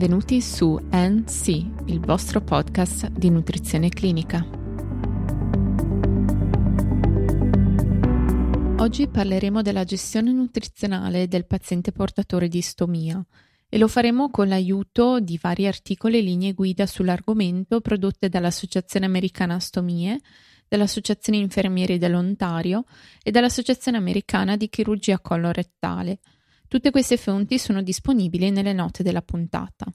Benvenuti su NC, il vostro podcast di nutrizione clinica. Oggi parleremo della gestione nutrizionale del paziente portatore di stomia e lo faremo con l'aiuto di vari articoli e linee guida sull'argomento prodotte dall'Associazione Americana Stomie, dall'Associazione Infermieri dell'Ontario e dall'Associazione Americana di Chirurgia Collo-Rettale – Tutte queste fonti sono disponibili nelle note della puntata.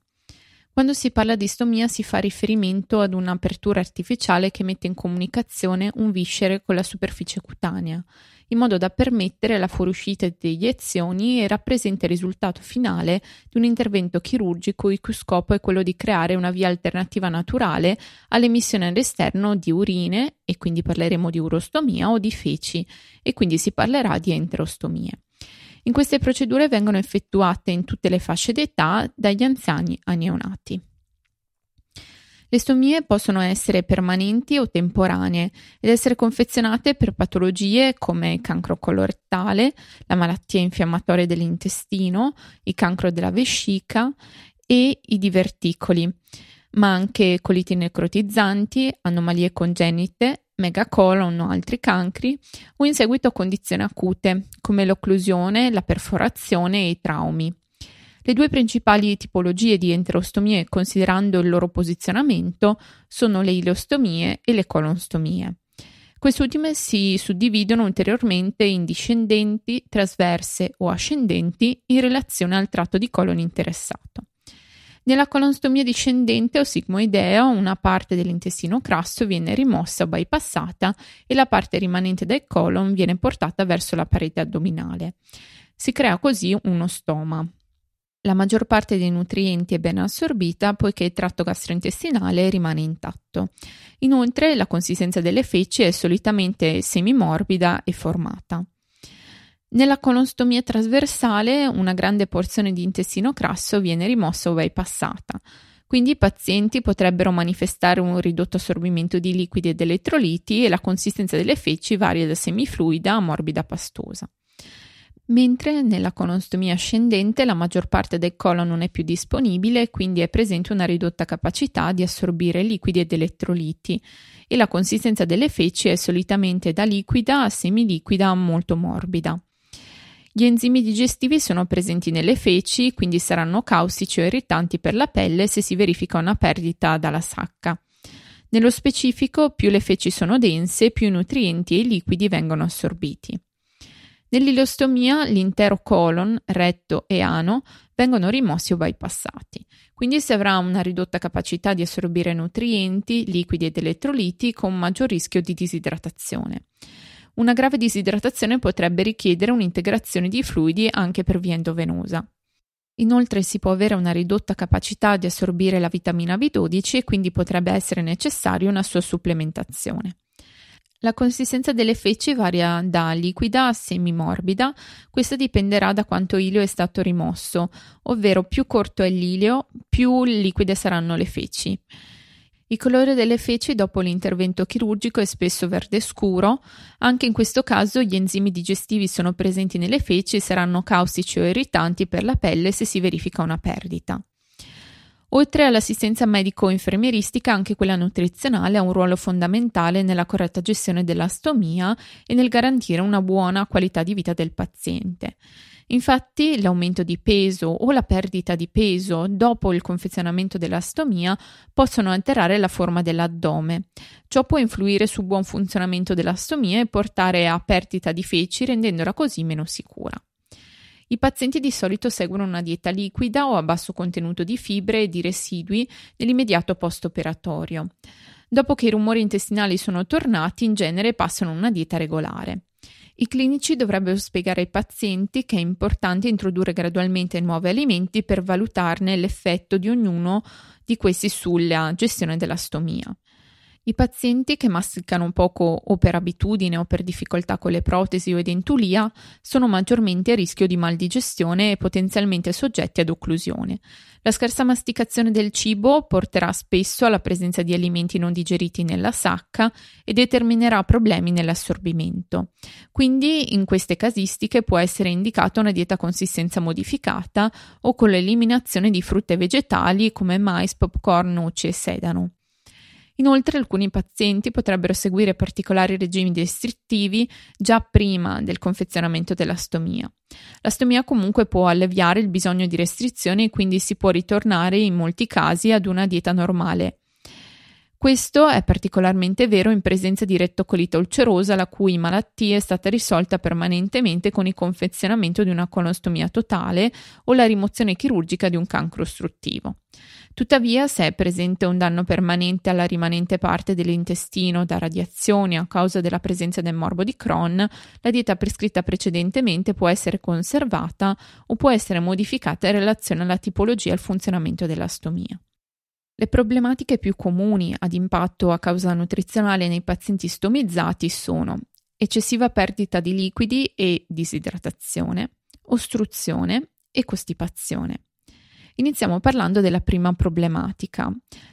Quando si parla di stomia si fa riferimento ad un'apertura artificiale che mette in comunicazione un viscere con la superficie cutanea, in modo da permettere la fuoriuscita di iniezioni e rappresenta il risultato finale di un intervento chirurgico il cui scopo è quello di creare una via alternativa naturale all'emissione all'esterno di urine, e quindi parleremo di urostomia o di feci, e quindi si parlerà di enterostomie. In queste procedure vengono effettuate in tutte le fasce d'età, dagli anziani ai neonati. Le stomie possono essere permanenti o temporanee ed essere confezionate per patologie come il cancro colorettale, la malattia infiammatoria dell'intestino, il cancro della vescica e i diverticoli, ma anche coliti necrotizzanti, anomalie congenite, megacolon o altri cancri o in seguito a condizioni acute come l'occlusione, la perforazione e i traumi. Le due principali tipologie di enterostomie, considerando il loro posizionamento, sono le ileostomie e le colonstomie. Quest'ultime si suddividono ulteriormente in discendenti, trasverse o ascendenti in relazione al tratto di colon interessato. Nella colonstomia discendente o sigmoidea una parte dell'intestino grasso viene rimossa o bypassata e la parte rimanente del colon viene portata verso la parete addominale. Si crea così uno stoma. La maggior parte dei nutrienti è ben assorbita poiché il tratto gastrointestinale rimane intatto. Inoltre la consistenza delle feci è solitamente semimorbida e formata. Nella colostomia trasversale una grande porzione di intestino grasso viene rimossa o bypassata. Quindi i pazienti potrebbero manifestare un ridotto assorbimento di liquidi ed elettroliti e la consistenza delle feci varia da semifluida a morbida pastosa. Mentre nella colostomia ascendente la maggior parte del colon non è più disponibile quindi è presente una ridotta capacità di assorbire liquidi ed elettroliti e la consistenza delle feci è solitamente da liquida a semiliquida molto morbida. Gli enzimi digestivi sono presenti nelle feci, quindi saranno caustici o irritanti per la pelle se si verifica una perdita dalla sacca. Nello specifico, più le feci sono dense, più nutrienti e liquidi vengono assorbiti. Nell'ilostomia l'intero colon, retto e ano vengono rimossi o bypassati, quindi si avrà una ridotta capacità di assorbire nutrienti, liquidi ed elettroliti con maggior rischio di disidratazione. Una grave disidratazione potrebbe richiedere un'integrazione di fluidi anche per via endovenosa. Inoltre si può avere una ridotta capacità di assorbire la vitamina B12 e quindi potrebbe essere necessaria una sua supplementazione. La consistenza delle feci varia da liquida a semimorbida, questa dipenderà da quanto ilio è stato rimosso, ovvero più corto è l'ilio, più liquide saranno le feci. Il colore delle feci dopo l'intervento chirurgico è spesso verde scuro, anche in questo caso gli enzimi digestivi sono presenti nelle feci e saranno caustici o irritanti per la pelle se si verifica una perdita. Oltre all'assistenza medico-infermieristica, anche quella nutrizionale ha un ruolo fondamentale nella corretta gestione della stomia e nel garantire una buona qualità di vita del paziente. Infatti l'aumento di peso o la perdita di peso dopo il confezionamento della stomia possono alterare la forma dell'addome. Ciò può influire sul buon funzionamento della stomia e portare a perdita di feci rendendola così meno sicura. I pazienti di solito seguono una dieta liquida o a basso contenuto di fibre e di residui nell'immediato post-operatorio. Dopo che i rumori intestinali sono tornati, in genere passano una dieta regolare. I clinici dovrebbero spiegare ai pazienti che è importante introdurre gradualmente nuovi alimenti per valutarne l'effetto di ognuno di questi sulla gestione della stomia. I pazienti che masticano poco o per abitudine o per difficoltà con le protesi o edentulia sono maggiormente a rischio di maldigestione e potenzialmente soggetti ad occlusione. La scarsa masticazione del cibo porterà spesso alla presenza di alimenti non digeriti nella sacca e determinerà problemi nell'assorbimento. Quindi in queste casistiche può essere indicata una dieta a consistenza modificata o con l'eliminazione di frutte e vegetali come mais, popcorn, noci e sedano. Inoltre alcuni pazienti potrebbero seguire particolari regimi restrittivi già prima del confezionamento della stomia. La stomia comunque può alleviare il bisogno di restrizioni e quindi si può ritornare in molti casi ad una dieta normale. Questo è particolarmente vero in presenza di rettocolite ulcerosa, la cui malattia è stata risolta permanentemente con il confezionamento di una colostomia totale o la rimozione chirurgica di un cancro ostruttivo. Tuttavia, se è presente un danno permanente alla rimanente parte dell'intestino da radiazioni a causa della presenza del morbo di Crohn, la dieta prescritta precedentemente può essere conservata o può essere modificata in relazione alla tipologia e al funzionamento della stomia. Le problematiche più comuni ad impatto a causa nutrizionale nei pazienti stomizzati sono eccessiva perdita di liquidi e disidratazione, ostruzione e costipazione. Iniziamo parlando della prima problematica.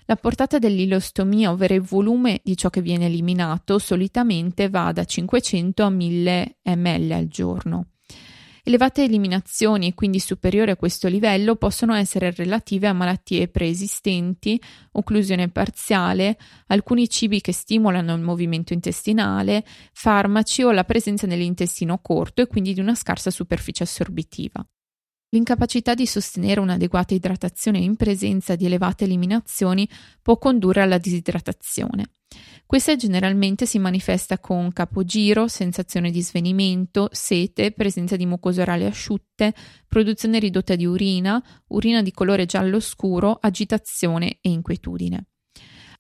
La portata dell'ilostomia, ovvero il volume di ciò che viene eliminato, solitamente va da 500 a 1000 ml al giorno. Elevate eliminazioni e quindi superiori a questo livello possono essere relative a malattie preesistenti, occlusione parziale, alcuni cibi che stimolano il movimento intestinale, farmaci o la presenza nell'intestino corto e quindi di una scarsa superficie assorbitiva. L'incapacità di sostenere un'adeguata idratazione in presenza di elevate eliminazioni può condurre alla disidratazione. Questa generalmente si manifesta con capogiro, sensazione di svenimento, sete, presenza di mucose orali asciutte, produzione ridotta di urina, urina di colore giallo scuro, agitazione e inquietudine.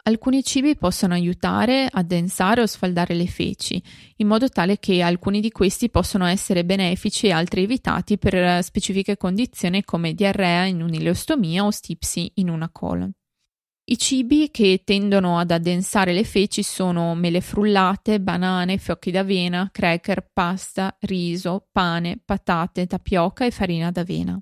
Alcuni cibi possono aiutare a densare o sfaldare le feci, in modo tale che alcuni di questi possono essere benefici e altri evitati per specifiche condizioni come diarrea in un'ileostomia o stipsi in una colon. I cibi che tendono ad addensare le feci sono mele frullate, banane, fiocchi d'avena, cracker, pasta, riso, pane, patate, tapioca e farina d'avena.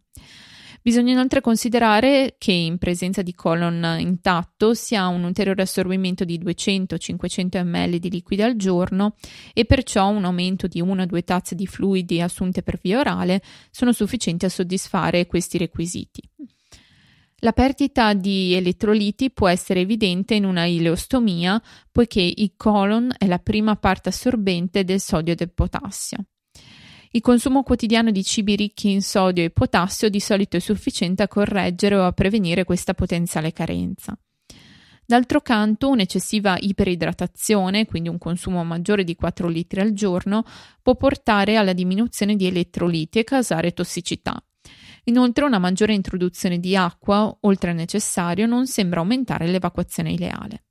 Bisogna inoltre considerare che in presenza di colon intatto si ha un ulteriore assorbimento di 200-500 ml di liquidi al giorno e perciò un aumento di 1-2 tazze di fluidi assunte per via orale sono sufficienti a soddisfare questi requisiti. La perdita di elettroliti può essere evidente in una ileostomia, poiché il colon è la prima parte assorbente del sodio e del potassio. Il consumo quotidiano di cibi ricchi in sodio e potassio di solito è sufficiente a correggere o a prevenire questa potenziale carenza. D'altro canto, un'eccessiva iperidratazione, quindi un consumo maggiore di 4 litri al giorno, può portare alla diminuzione di elettroliti e causare tossicità. Inoltre, una maggiore introduzione di acqua, oltre al necessario, non sembra aumentare l'evacuazione ileale.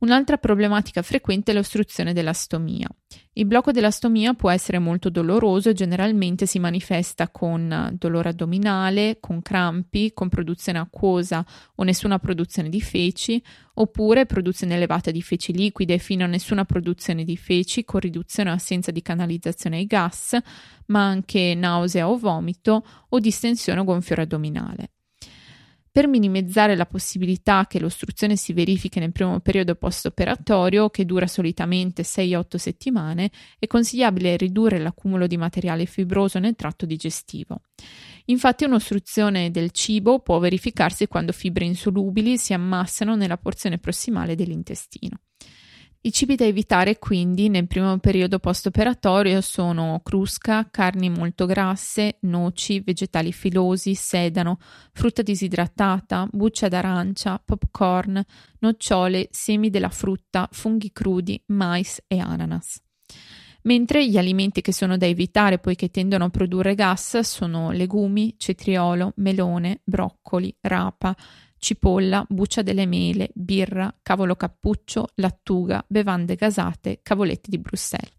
Un'altra problematica frequente è l'ostruzione della stomia. Il blocco della stomia può essere molto doloroso e generalmente si manifesta con dolore addominale, con crampi, con produzione acquosa o nessuna produzione di feci, oppure produzione elevata di feci liquide fino a nessuna produzione di feci con riduzione o assenza di canalizzazione ai gas, ma anche nausea o vomito o distensione o gonfiore addominale. Per minimizzare la possibilità che l'ostruzione si verifichi nel primo periodo post-operatorio, che dura solitamente 6-8 settimane, è consigliabile ridurre l'accumulo di materiale fibroso nel tratto digestivo. Infatti un'ostruzione del cibo può verificarsi quando fibre insolubili si ammassano nella porzione prossimale dell'intestino. I cibi da evitare quindi nel primo periodo post-operatorio sono crusca, carni molto grasse, noci, vegetali filosi, sedano, frutta disidratata, buccia d'arancia, popcorn, nocciole, semi della frutta, funghi crudi, mais e ananas. Mentre gli alimenti che sono da evitare poiché tendono a produrre gas sono legumi, cetriolo, melone, broccoli, rapa, cipolla, buccia delle mele, birra, cavolo cappuccio, lattuga, bevande gasate, cavoletti di Bruxelles.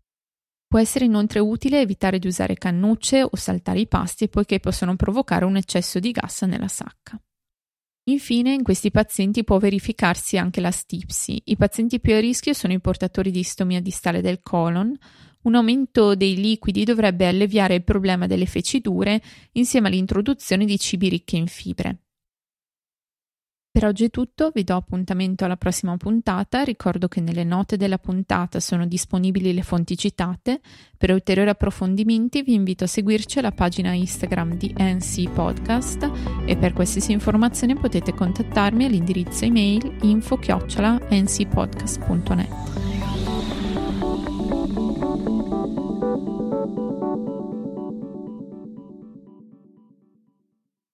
Può essere inoltre utile evitare di usare cannucce o saltare i pasti poiché possono provocare un eccesso di gas nella sacca. Infine, in questi pazienti può verificarsi anche la stipsi. I pazienti più a rischio sono i portatori di istomia distale del colon. Un aumento dei liquidi dovrebbe alleviare il problema delle feci dure insieme all'introduzione di cibi ricchi in fibre. Per oggi è tutto, vi do appuntamento alla prossima puntata, ricordo che nelle note della puntata sono disponibili le fonti citate, per ulteriori approfondimenti vi invito a seguirci alla pagina Instagram di NC Podcast e per qualsiasi informazione potete contattarmi all'indirizzo email info-ncpodcast.net.